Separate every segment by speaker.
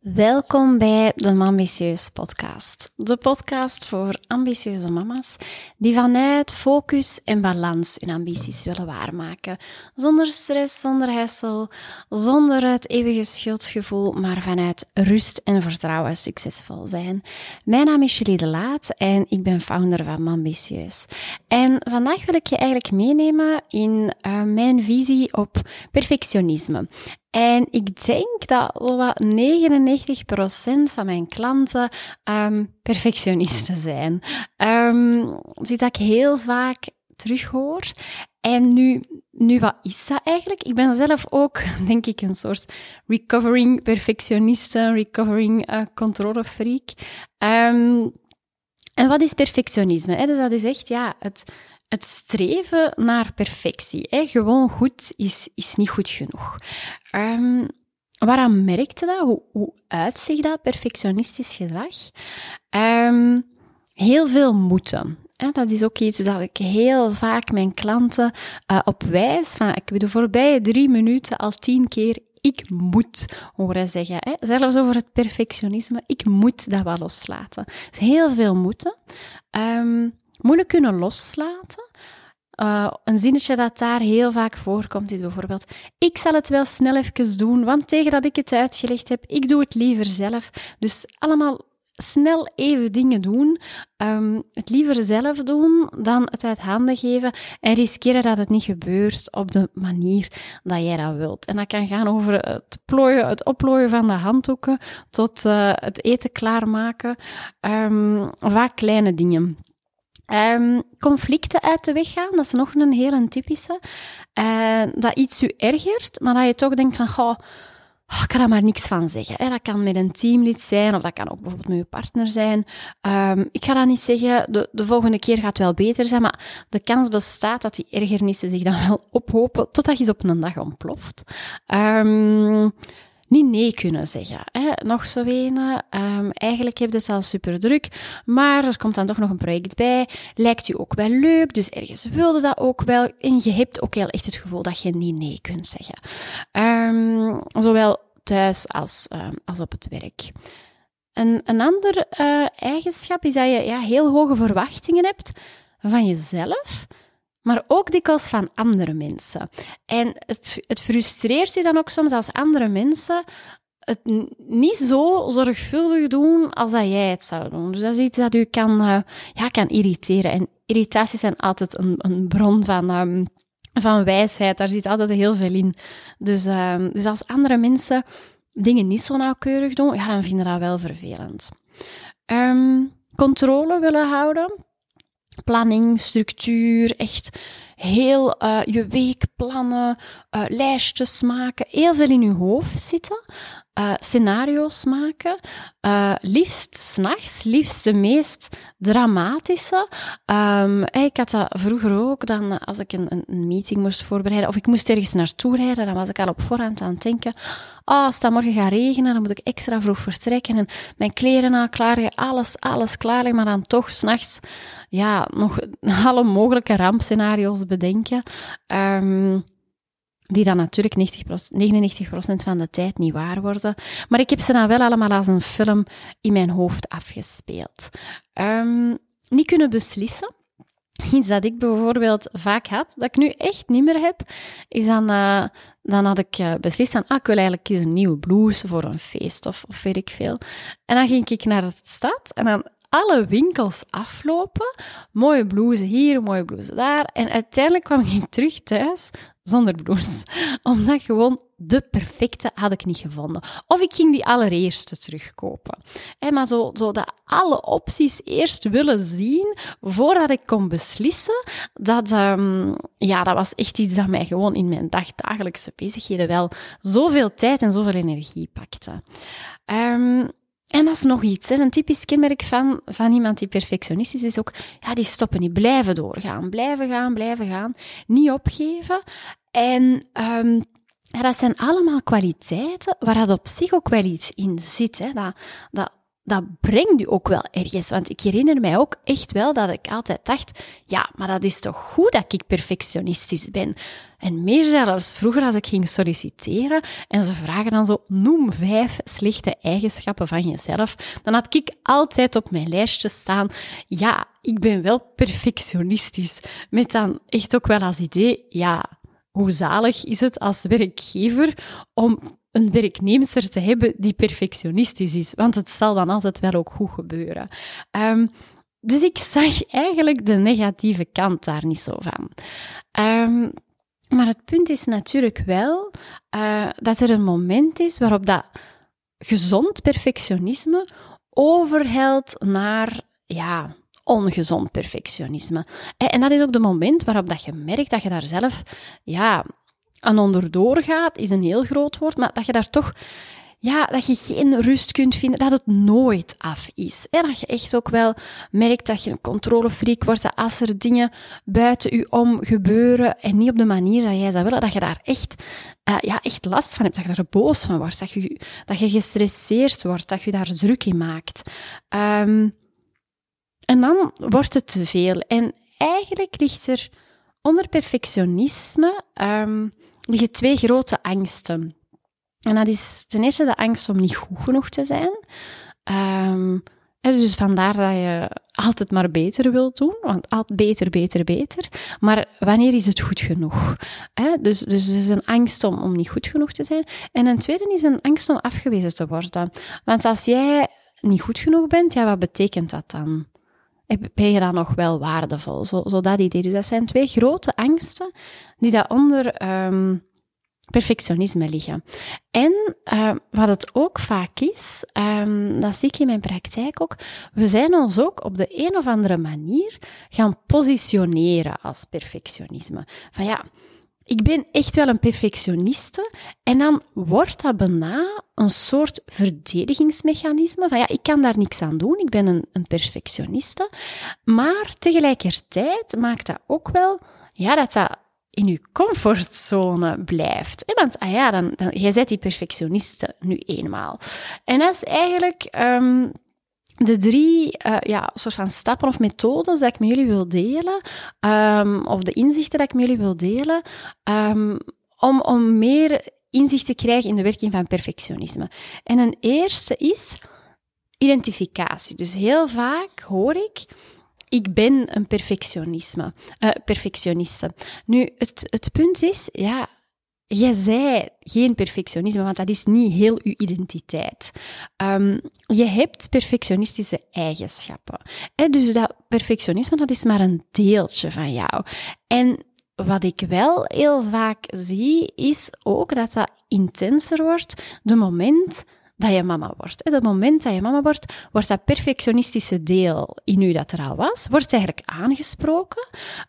Speaker 1: Welkom bij de Ambitieus Podcast. De podcast voor ambitieuze mama's die vanuit focus en balans hun ambities willen waarmaken. Zonder stress, zonder hessel, zonder het eeuwige schuldgevoel, maar vanuit rust en vertrouwen succesvol zijn. Mijn naam is Julie de Laat en ik ben founder van Ambitieus. En vandaag wil ik je eigenlijk meenemen in uh, mijn visie op perfectionisme. En ik denk dat wat 99% van mijn klanten um, perfectionisten zijn. Um, dat ik heel vaak terughoor. En nu, nu, wat is dat eigenlijk? Ik ben zelf ook, denk ik, een soort recovering perfectioniste, recovering uh, controlefreak. Um, en wat is perfectionisme? Hè? Dus dat is echt ja, het het streven naar perfectie. Gewoon goed is, is niet goed genoeg. Um, waaraan merkte dat? Hoe, hoe uitzicht dat perfectionistisch gedrag? Um, heel veel moeten. Dat is ook iets dat ik heel vaak mijn klanten uh, op wijs. Van, ik heb de voorbije drie minuten al tien keer ik moet horen zeggen. Zelfs over het perfectionisme, ik moet dat wel loslaten. Dus heel veel moeten. Um, moeilijk kunnen loslaten. Uh, een zinnetje dat daar heel vaak voorkomt is bijvoorbeeld: Ik zal het wel snel even doen, want tegen dat ik het uitgelegd heb, ik doe het liever zelf. Dus allemaal snel even dingen doen. Um, het liever zelf doen dan het uit handen geven en riskeren dat het niet gebeurt op de manier dat jij dat wilt. En dat kan gaan over het, plooien, het oplooien van de handdoeken tot uh, het eten klaarmaken. Um, vaak kleine dingen. Um, conflicten uit de weg gaan, dat is nog een hele typische. Uh, dat iets u ergert, maar dat je toch denkt van, goh, oh, ik kan daar maar niks van zeggen. Hè. Dat kan met een teamlid zijn, of dat kan ook bijvoorbeeld met je partner zijn. Um, ik ga dat niet zeggen, de, de volgende keer gaat het wel beter zijn, maar de kans bestaat dat die ergernissen zich dan wel ophopen, totdat je op een dag ontploft. Um, niet nee kunnen zeggen. Hè? Nog zo een. Um, eigenlijk heb je het al super druk, maar er komt dan toch nog een project bij. Lijkt u ook wel leuk, dus ergens wilde dat ook wel. En je hebt ook heel echt het gevoel dat je niet nee kunt zeggen. Um, zowel thuis als, um, als op het werk. En een ander uh, eigenschap is dat je ja, heel hoge verwachtingen hebt van jezelf maar ook dikwijls van andere mensen. En het, het frustreert je dan ook soms als andere mensen het niet zo zorgvuldig doen als dat jij het zou doen. Dus dat is iets dat u kan, uh, ja, kan irriteren. En irritaties zijn altijd een, een bron van, um, van wijsheid. Daar zit altijd heel veel in. Dus, um, dus als andere mensen dingen niet zo nauwkeurig doen, ja, dan vinden dat wel vervelend. Um, controle willen houden planning, structuur, echt heel uh, je week plannen, uh, lijstjes maken, heel veel in je hoofd zitten, uh, scenario's maken, liefst s'nachts, liefst de meest dramatische. Um, ik had dat vroeger ook, dan als ik een, een, meeting moest voorbereiden of ik moest ergens naartoe rijden, dan was ik al op voorhand aan het denken, oh, als het morgen gaat regenen, dan moet ik extra vroeg vertrekken en mijn kleren al klaar, alles, alles klaar, maar dan toch s'nachts ja, nog alle mogelijke rampscenario's bedenken. Um, die dan natuurlijk 90%, 99% van de tijd niet waar worden. Maar ik heb ze dan wel allemaal als een film in mijn hoofd afgespeeld. Um, niet kunnen beslissen. Iets dat ik bijvoorbeeld vaak had, dat ik nu echt niet meer heb, is dan, uh, dan had ik uh, beslist van, ah, ik wil eigenlijk een nieuwe blouse voor een feest of, of weet ik veel. En dan ging ik naar de stad en dan alle winkels aflopen. Mooie blouse hier, mooie blouse daar. En uiteindelijk kwam ik terug thuis zonder blouse. Omdat gewoon de perfecte had ik niet gevonden. Of ik ging die allereerste terugkopen. maar zo, zo dat alle opties eerst willen zien voordat ik kon beslissen, dat, um, ja, dat was echt iets dat mij gewoon in mijn dagdagelijkse bezigheden wel zoveel tijd en zoveel energie pakte. Um, en dat is nog iets. Hè. Een typisch kenmerk van, van iemand die perfectionistisch is ook, ja, die stoppen niet, blijven doorgaan, blijven gaan, blijven gaan, niet opgeven. En ja, dat zijn allemaal kwaliteiten waar dat op zich ook wel iets in zit. Hè. Dat, dat, dat brengt u ook wel ergens. Want ik herinner mij ook echt wel dat ik altijd dacht, ja, maar dat is toch goed dat ik perfectionistisch ben. En meer zelfs, vroeger als ik ging solliciteren en ze vragen dan zo, noem vijf slechte eigenschappen van jezelf, dan had ik altijd op mijn lijstje staan, ja, ik ben wel perfectionistisch. Met dan echt ook wel als idee, ja, hoe zalig is het als werkgever om een werknemer te hebben die perfectionistisch is? Want het zal dan altijd wel ook goed gebeuren. Um, dus ik zag eigenlijk de negatieve kant daar niet zo van. Um, maar het punt is natuurlijk wel uh, dat er een moment is waarop dat gezond perfectionisme overhelt naar ja, ongezond perfectionisme. En dat is ook de moment waarop dat je merkt dat je daar zelf ja, aan onderdoor gaat, is een heel groot woord, maar dat je daar toch ja, dat je geen rust kunt vinden, dat het nooit af is. En dat je echt ook wel merkt dat je een controlefreak wordt, dat als er dingen buiten je om gebeuren en niet op de manier dat jij zou willen, dat je daar echt, uh, ja, echt last van hebt, dat je daar boos van wordt, dat je, dat je gestresseerd wordt, dat je daar druk in maakt. Um, en dan wordt het te veel. En eigenlijk ligt er onder perfectionisme um, liggen twee grote angsten. En dat is ten eerste de angst om niet goed genoeg te zijn. Um, dus vandaar dat je altijd maar beter wilt doen, want altijd beter, beter, beter. Maar wanneer is het goed genoeg? Dus, dus het is een angst om, om niet goed genoeg te zijn. En een tweede is een angst om afgewezen te worden. Want als jij niet goed genoeg bent, ja, wat betekent dat dan? Ben je dan nog wel waardevol? Zo, zo dat idee. Dus dat zijn twee grote angsten die daaronder um, perfectionisme liggen. En uh, wat het ook vaak is, um, dat zie ik in mijn praktijk ook, we zijn ons ook op de een of andere manier gaan positioneren als perfectionisme. Van ja, ik ben echt wel een perfectioniste. En dan wordt dat bijna een soort verdedigingsmechanisme. Van ja, ik kan daar niks aan doen. Ik ben een, een perfectioniste. Maar tegelijkertijd maakt dat ook wel ja, dat dat in je comfortzone blijft. Want ah ja, dan, jij bent die perfectioniste nu eenmaal. En dat is eigenlijk um, de drie uh, ja, soort van stappen of methodes dat ik met jullie wil delen, um, of de inzichten dat ik met jullie wil delen, um, om, om meer inzicht te krijgen in de werking van perfectionisme. En een eerste is identificatie. Dus heel vaak hoor ik ik ben een perfectionisme, uh, perfectioniste. Nu, het, het punt is, ja, jij zei geen perfectionisme, want dat is niet heel uw identiteit. Um, je hebt perfectionistische eigenschappen. Hè? Dus dat perfectionisme, dat is maar een deeltje van jou. En wat ik wel heel vaak zie, is ook dat dat intenser wordt de moment dat je mama wordt. Op het moment dat je mama wordt, wordt dat perfectionistische deel in u dat er al was, wordt eigenlijk aangesproken.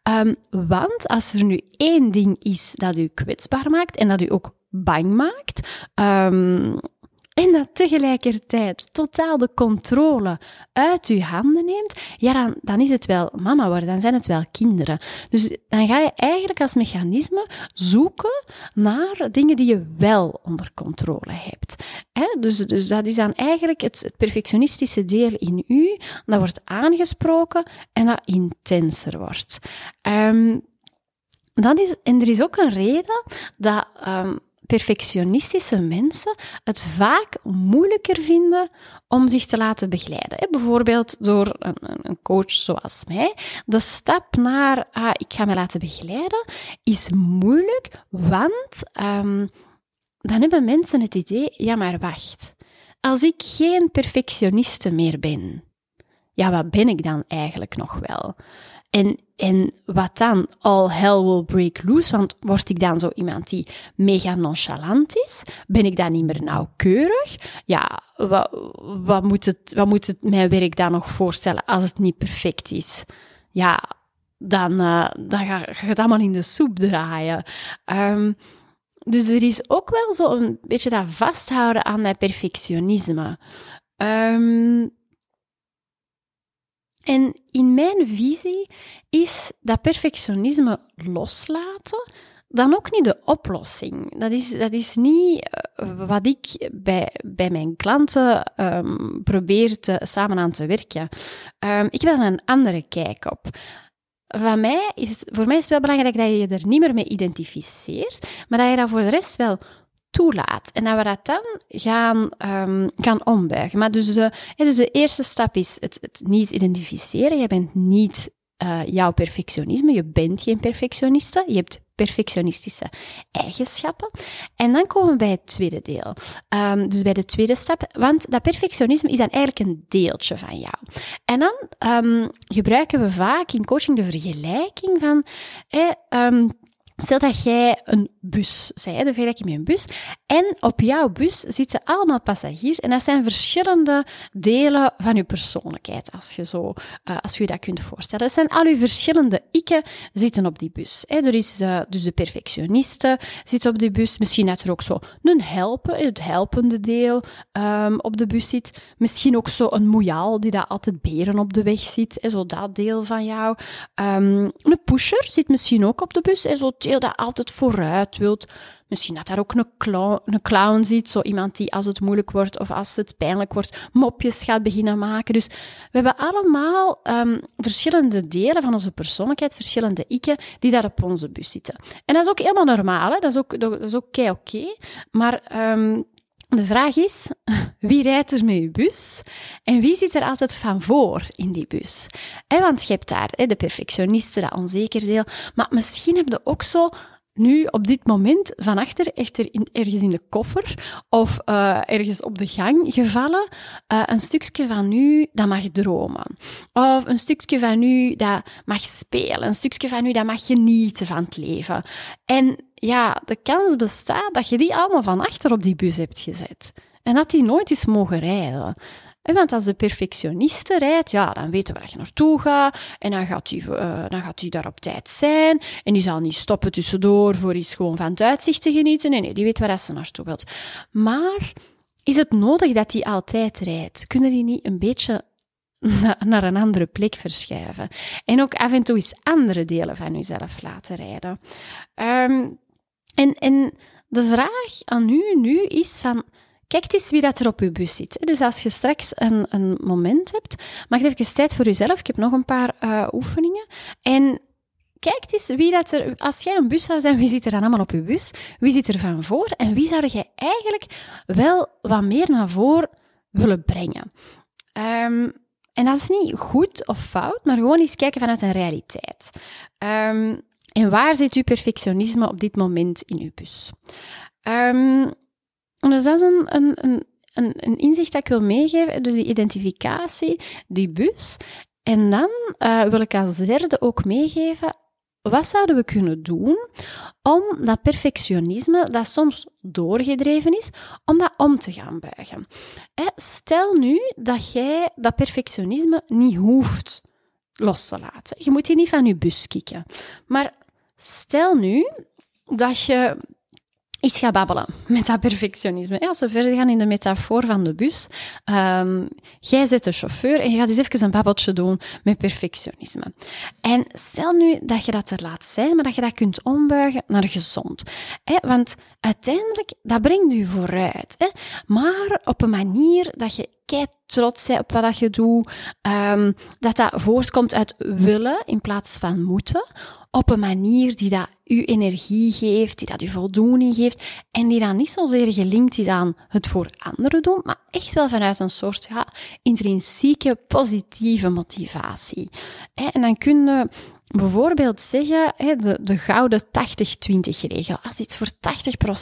Speaker 1: Um, want als er nu één ding is dat u kwetsbaar maakt en dat u ook bang maakt, um, en dat tegelijkertijd totaal de controle uit je handen neemt, ja, dan, dan is het wel mama worden, dan zijn het wel kinderen. Dus dan ga je eigenlijk als mechanisme zoeken naar dingen die je wel onder controle hebt. Dus, dus dat is dan eigenlijk het, perfectionistische deel in u, dat wordt aangesproken en dat intenser wordt. Um, dat is, en er is ook een reden dat um, perfectionistische mensen het vaak moeilijker vinden om zich te laten begeleiden. Bijvoorbeeld door een, coach zoals mij. De stap naar, ah, ik ga me laten begeleiden, is moeilijk, want um, dan hebben mensen het idee, ja maar wacht, als ik geen perfectioniste meer ben, ja wat ben ik dan eigenlijk nog wel? En, en wat dan? All hell will break loose. Want word ik dan zo iemand die mega nonchalant is? Ben ik dan niet meer nauwkeurig? Ja, wat, wat, moet, het, wat moet het mijn werk dan nog voorstellen als het niet perfect is? Ja, dan, uh, dan ga, ga je het allemaal in de soep draaien. Um, dus er is ook wel zo een beetje dat vasthouden aan dat perfectionisme. Um, en in mijn visie is dat perfectionisme loslaten dan ook niet de oplossing. Dat is, dat is niet uh, wat ik bij, bij mijn klanten um, probeer te, samen aan te werken. Um, ik er een andere kijk op. van mij is, voor mij is het wel belangrijk dat je je er niet meer mee identificeert, maar dat je dat voor de rest wel toelaat. En dat we dat dan gaan, um, gaan ombuigen. Maar dus de, dus de eerste stap is het, het niet identificeren. Je bent niet uh, jouw perfectionisme. Je bent geen perfectioniste. Je hebt perfectionistische eigenschappen. En dan komen we bij het tweede deel. Um, dus bij de tweede stap. Want dat perfectionisme is dan eigenlijk een deeltje van jou. En dan um, gebruiken we vaak in coaching de vergelijking van... Eh, Stel dat jij een bus, zei de met een bus, en op jouw bus zitten allemaal passagiers en dat zijn verschillende delen van je persoonlijkheid, als je, zo, uh, als je dat kunt voorstellen. Dat zijn al je verschillende ikken zitten op die bus. Hè. Er is uh, dus de perfectioniste zit op die bus, misschien dat er ook zo een helpen, het helpende deel um, op de bus zit, misschien ook zo een moejaal die daar altijd beren op de weg zit, hè, zo dat deel van jou. Um, een pusher zit misschien ook op de bus, hè, zo deel dat altijd vooruit wilt. Misschien dat daar ook een clown, een clown ziet, zo iemand die als het moeilijk wordt of als het pijnlijk wordt, mopjes gaat beginnen maken. Dus we hebben allemaal um, verschillende delen van onze persoonlijkheid, verschillende ikken, die daar op onze bus zitten. En dat is ook helemaal normaal, hè? dat is ook, dat is ook oké. Maar um, de vraag is, wie rijdt er met je bus en wie zit er altijd van voor in die bus? want je hebt daar de perfectionisten, dat onzeker deel, maar misschien heb je ook zo nu op dit moment van achter echter in, ergens in de koffer of uh, ergens op de gang gevallen uh, een stukje van u dat mag dromen. Of een stukje van u dat mag spelen. Een stukje van u dat mag genieten van het leven. En ja, de kans bestaat dat je die allemaal van achter op die bus hebt gezet. En dat die nooit is mogen rijden. Want als de perfectioniste rijdt, ja, dan weten we waar je naartoe gaat. En dan gaat hij uh, dan gaat daar op tijd zijn. En die zal niet stoppen tussendoor voor iets gewoon van het uitzicht te genieten. Nee, nee, die weet waar ze naartoe wilt. Maar is het nodig dat hij altijd rijdt? Kunnen die niet een beetje naar een andere plek verschuiven? En ook af en toe eens andere delen van jezelf laten rijden. Um, en, en de vraag aan u nu is van Kijk eens wie dat er op uw bus zit. Dus als je straks een, een moment hebt, je even tijd voor jezelf. Ik heb nog een paar uh, oefeningen. En kijk eens wie dat er... Als jij een bus zou zijn, wie zit er dan allemaal op uw bus? Wie zit er van voor? En wie zou jij eigenlijk wel wat meer naar voren willen brengen? Um, en dat is niet goed of fout, maar gewoon eens kijken vanuit een realiteit. Um, en waar zit uw perfectionisme op dit moment in uw bus? Um, dus dat is een, een, een, een inzicht dat ik wil meegeven. Dus die identificatie, die bus. En dan uh, wil ik als derde ook meegeven, wat zouden we kunnen doen om dat perfectionisme, dat soms doorgedreven is, om dat om te gaan buigen? Stel nu dat jij dat perfectionisme niet hoeft los te laten. Je moet hier niet van je bus kicken. Maar stel nu dat je is gaan babbelen met dat perfectionisme. als we verder gaan in de metafoor van de bus. Um, jij zit de chauffeur en je gaat eens even een babbeltje doen met perfectionisme. En stel nu dat je dat er laat zijn, maar dat je dat kunt ombuigen naar gezond. Hè? Want uiteindelijk, dat brengt je vooruit. Hè? Maar op een manier dat je kei trots bent op wat je doet. Um, dat dat voortkomt uit willen in plaats van moeten op een manier die dat u energie geeft, die dat u voldoening geeft en die dan niet zozeer gelinkt is aan het voor anderen doen, maar echt wel vanuit een soort ja, intrinsieke positieve motivatie. En dan kun je bijvoorbeeld zeggen, de, de gouden 80-20 regel. Als iets voor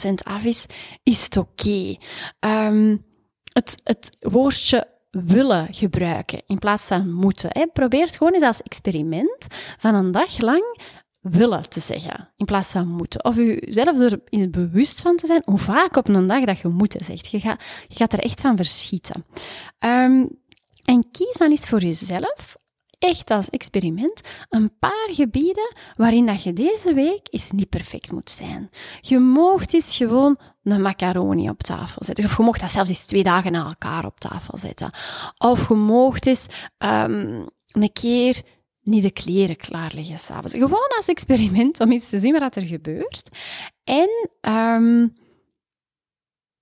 Speaker 1: 80% af is, is het oké. Um, het, het woordje willen gebruiken in plaats van moeten. Probeer het gewoon eens als experiment van een dag lang willen te zeggen, in plaats van moeten. Of u zelf er bewust van te zijn hoe vaak op een dag dat je moeten zegt. Je gaat, gaat er echt van verschieten. Um, en kies dan eens voor jezelf, echt als experiment, een paar gebieden waarin dat je deze week eens niet perfect moet zijn. Je moogt eens gewoon een macaroni op tafel zetten. Of je mocht dat zelfs eens twee dagen na elkaar op tafel zetten. Of je moogt eens um, een keer niet de kleren klaar liggen s'avonds. Gewoon als experiment om eens te zien wat er gebeurt. En um,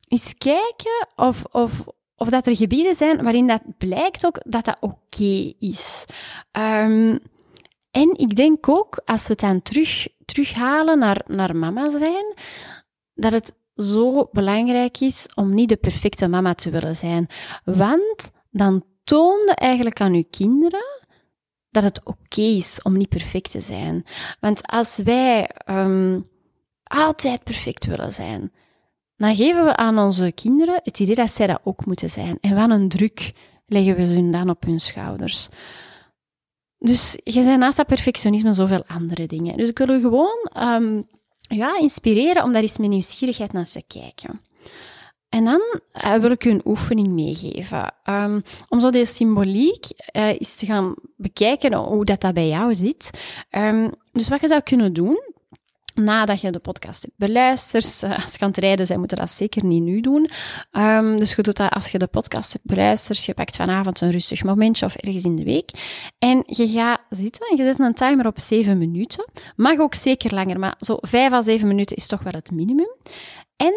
Speaker 1: eens kijken of, of, of dat er gebieden zijn waarin dat blijkt ook dat dat oké is. Um, En ik denk ook, als we het dan terug, terughalen naar, naar mama zijn, dat het zo belangrijk is om niet de perfecte mama te willen zijn. Want dan toonde eigenlijk aan uw kinderen dat het oké is om niet perfect te zijn. Want als wij um, altijd perfect willen zijn, dan geven we aan onze kinderen het idee dat zij dat ook moeten zijn. En wat een druk leggen we hun dan op hun schouders. Dus je zijn naast dat perfectionisme zoveel andere dingen. Dus ik wil je gewoon um, ja, inspireren om daar eens met nieuwsgierigheid naar te kijken. En dan uh, wil ik u een oefening meegeven. Um, om zo deze symboliek uh, eens te gaan bekijken hoe dat, bij jou zit. Um, dus wat je zou kunnen doen, nadat je de podcast hebt beluisterd. Uh, als je aan rijden bent, moet je dat zeker niet nu doen. Um, dus je doet dat als je de podcast hebt beluisterd. Je pakt vanavond een rustig momentje of ergens in de week. En je gaat zitten en je zet een timer op 7 minuten. Mag ook zeker langer, maar zo 5 à 7 minuten is toch wel het minimum. En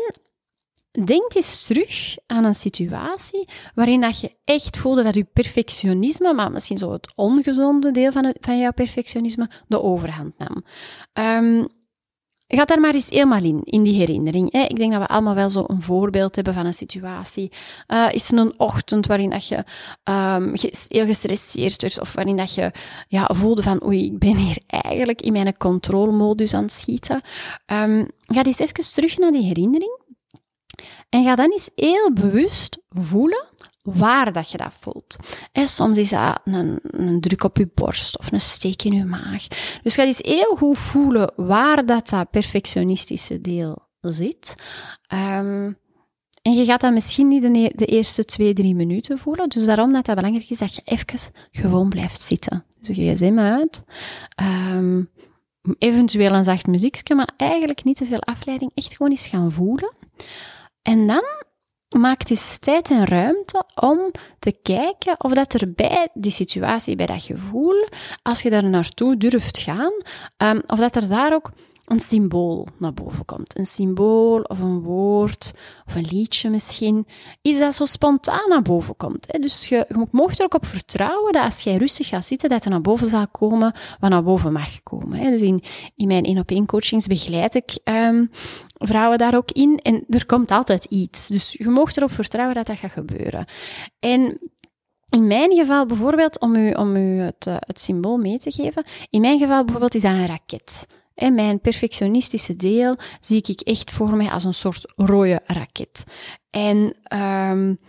Speaker 1: Denk eens terug aan een situatie waarin dat je echt voelde dat je perfectionisme, maar misschien zo het ongezonde deel van, van jouw perfectionisme, de overhand nam. Um, Ga daar maar eens helemaal in, in die herinnering. Ik denk dat we allemaal wel zo een voorbeeld hebben van een situatie. Uh, is een ochtend waarin dat je um, heel gestresseerd werd, of waarin dat je ja, voelde van oei, ik ben hier eigenlijk in mijn controlemodus aan het schieten. Um, ga eens even terug naar die herinnering. En ga dan eens heel bewust voelen waar dat je dat voelt. En soms is dat een, een, druk op je borst of een steek in je maag. Dus ga eens heel goed voelen waar dat, dat perfectionistische deel zit. Um, en je gaat dat misschien niet de, eerste twee, drie minuten voelen. Dus daarom dat het belangrijk is dat je even gewoon blijft zitten. Dus je gsm uit. Um, eventueel een zacht muziekje, maar eigenlijk niet te veel afleiding. Echt gewoon eens gaan voelen. En dan maakt eens tijd en ruimte om te kijken of dat er bij die situatie, bij dat gevoel, als je daar naartoe durft gaan, um, of dat er daar ook een symbool naar boven komt. Een symbool of een woord of een liedje misschien. Iets dat zo spontaan naar boven komt. Hè. Dus je, je mag er ook op vertrouwen dat als jij rustig gaat zitten, dat er naar boven zal komen wat naar boven mag komen. Hè. Dus in, mijn één op één coachings begeleid ik um, vrouwen daar ook in en er komt altijd iets. Dus je mag erop vertrouwen dat dat gaat gebeuren. En in mijn geval bijvoorbeeld, om u, om u het, eh, het symbool mee te geven, in mijn geval bijvoorbeeld is dat een raket. En mijn perfectionistische deel zie ik echt voor mij als een soort rode raket. En um,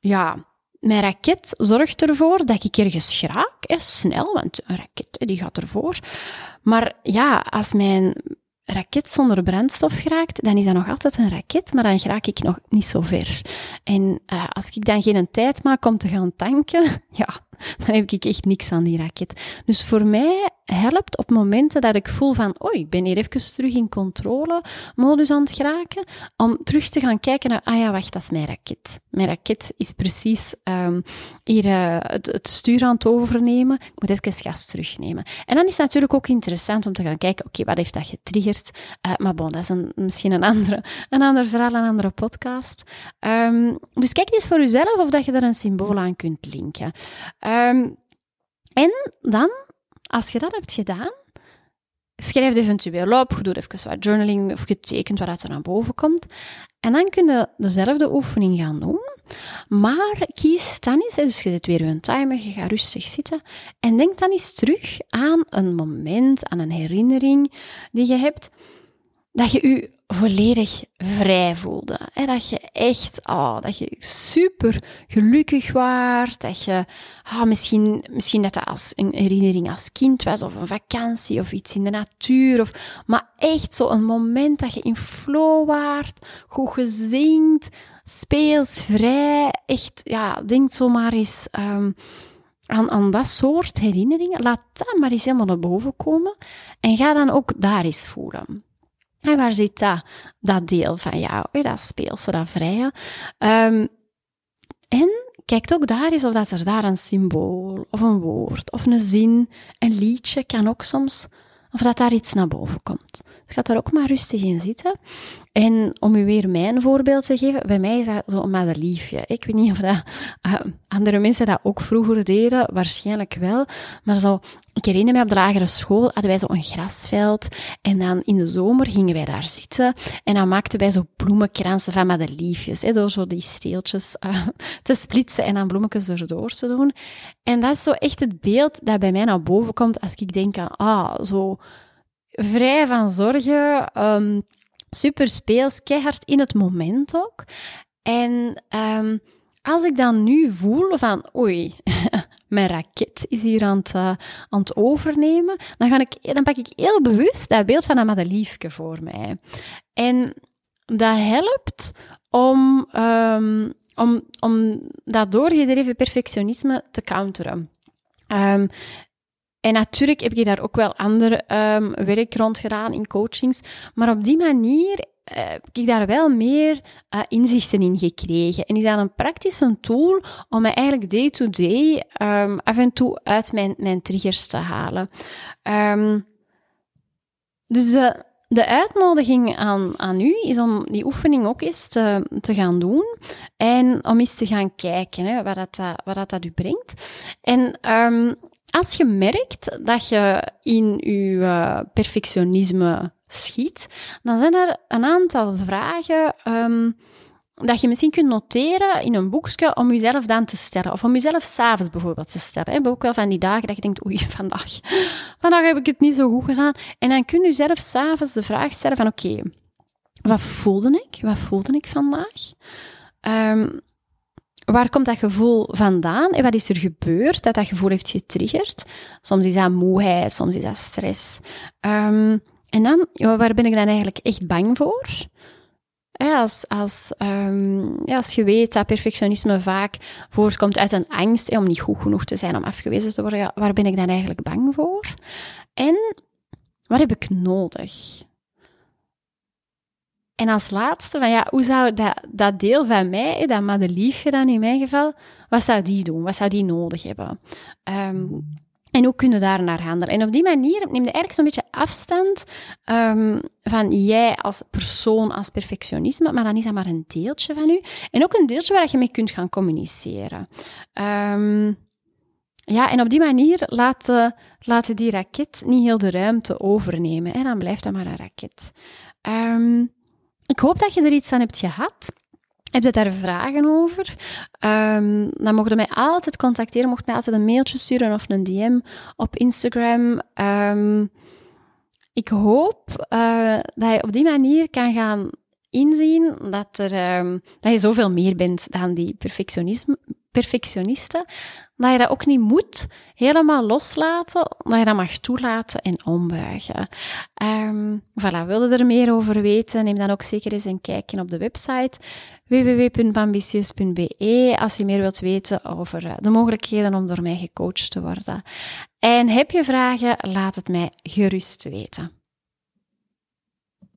Speaker 1: ja, mijn raket zorgt ervoor dat ik ergens schraak, snel, want een raket die gaat ervoor. Maar ja, als mijn raket zonder brandstof geraakt, dan is dat nog altijd een raket, maar dan raak ik nog niet zo ver. En uh, als ik dan geen tijd maak om te gaan tanken, ja, dan heb ik echt niks aan die raket. Dus voor mij helpt op momenten dat ik voel van, oh, ik ben hier even terug in controle modus aan het geraken, om terug te gaan kijken naar, ah ja, wacht, dat is mijn raket. Mijn raket is precies um, hier uh, het, stuur aan het overnemen. Ik moet even gas terugnemen. En dan is het natuurlijk ook interessant om te gaan kijken, oké, wat heeft dat getriggerd? Uh, maar bon, dat is een, misschien een andere, een ander verhaal, een andere podcast. Um, dus kijk eens voor jezelf of dat je er een symbool aan kunt linken. Um, en dan als je dat hebt gedaan, schrijf eventueel op, doe even wat journaling of je tekent wat er naar boven komt. En dan kun je dezelfde oefening gaan doen, maar kies dan eens, dus je zet weer een timer, je gaat rustig zitten en denk dan eens terug aan een moment, aan een herinnering die je hebt, dat je je volledig vrij voelde. Dat je echt, oh, dat je super gelukkig was. Dat je, oh, misschien, misschien dat dat als een herinnering als kind was, of een vakantie, of iets in de natuur. Of, maar echt zo een moment dat je in flow waart, goed gezingt, speels, vrij. Echt, ja, denk zomaar eens um, aan, aan dat soort herinneringen. Laat dat maar eens helemaal naar boven komen. En ga dan ook daar eens voelen. En waar zit dat, deel van jou, dat speelse, dat vrije? Um, en kijk ook daar eens of dat er daar een symbool, of een woord, of een zin, een liedje kan ook soms, of dat daar iets naar boven komt. Dus gaat daar ook maar rustig in zitten. En om u weer mijn voorbeeld te geven, bij mij is dat zo een madeliefje. Ik weet niet of dat, uh, andere mensen dat ook vroeger deden, waarschijnlijk wel. Maar zo ik herinner me op de lagere school hadden wij zo'n grasveld. En dan in de zomer gingen wij daar zitten. En dan maakten wij zo bloemenkransen van madeliefjes. Hè, door zo die steeltjes uh, te splitsen en dan bloemetjes erdoor te doen. En dat is zo echt het beeld dat bij mij naar boven komt als ik denk aan, ah, zo vrij van zorgen, um, super speels, keihard in het moment ook. En um, als ik dan nu voel van, oei, mijn raket is hier aan het, uh, aan het overnemen, dan, ga ik, dan pak ik heel bewust dat beeld van dat madeliefje voor mij. En dat helpt om, um, om, om dat doorgedreven perfectionisme te counteren. Um, en natuurlijk heb ik daar ook wel ander um, werk rond gedaan in coachings. Maar op die manier heb ik daar wel meer uh, inzichten in gekregen. En is dat een praktische tool om mij eigenlijk day-to-day um, af en toe uit mijn, mijn triggers te halen. Um, dus de, de uitnodiging aan, aan u is om die oefening ook eens te, te gaan doen. En om eens te gaan kijken hè, wat, dat, wat dat, u brengt. En um, als je merkt dat je in je perfectionisme schiet, dan zijn er een aantal vragen um, dat je misschien kunt noteren in een boekje om jezelf dan te stellen. Of om jezelf s'avonds bijvoorbeeld te stellen. Hebben ook wel van die dagen dat je denkt, oei, vandaag, vandaag heb ik het niet zo goed gedaan. En dan kun je jezelf s'avonds de vraag stellen van, oké, wat voelde ik? Wat voelde ik vandaag? Um, waar komt dat gevoel vandaan en wat is er gebeurd dat dat gevoel heeft getriggerd? Soms is dat moeheid, soms is dat stress. Um, en dan, waar ben ik dan eigenlijk echt bang voor? Ja, als, als, um, ja, als je weet dat perfectionisme vaak voortkomt uit een angst om niet goed genoeg te zijn, om afgewezen te worden, waar ben ik dan eigenlijk bang voor? En wat heb ik nodig? En als laatste, van ja, hoe zou dat, dat deel van mij, dat madeliefje dan in mijn geval, wat zou die doen? Wat zou die nodig hebben? Um, en hoe kunnen daar naar handelen? En op die manier neem je eigenlijk zo'n beetje afstand um, van jij als persoon, als perfectionisme, maar dan is dat maar een deeltje van u. En ook een deeltje waar je mee kunt gaan communiceren. Um, ja, en op die manier laten, laten die raket niet heel de ruimte overnemen. En dan blijft dat maar een raket. Um, ik hoop dat je er iets aan hebt gehad. Heb je daar vragen over? Um, dan mogen je mij altijd contacteren. Mocht mij altijd een mailtje sturen of een DM op Instagram. Um, ik hoop uh, dat je op die manier kan gaan inzien dat, er, um, dat je zoveel meer bent dan die perfectionisten, dat je dat ook niet moet helemaal loslaten, dat je dat mag toelaten en ombuigen. Um, voilà, wilde er meer over weten, neem dan ook zeker eens een kijkje op de website www.ambitieus.be als je meer wilt weten over eh, de mogelijkheden om door mij gecoacht te worden. En heb je vragen, laat het mij gerust weten.